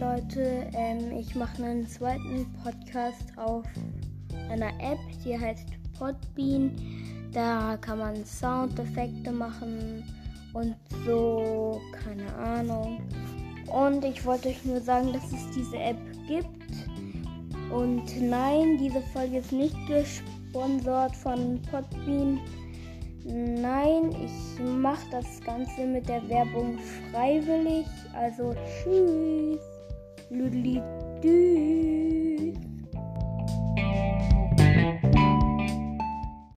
Leute, ähm, ich mache einen zweiten Podcast auf einer App, die heißt Podbean. Da kann man Soundeffekte machen und so, keine Ahnung. Und ich wollte euch nur sagen, dass es diese App gibt. Und nein, diese Folge ist nicht gesponsert von Podbean. Nein, ich mache das Ganze mit der Werbung freiwillig. Also tschüss. Lüdli, tschüss.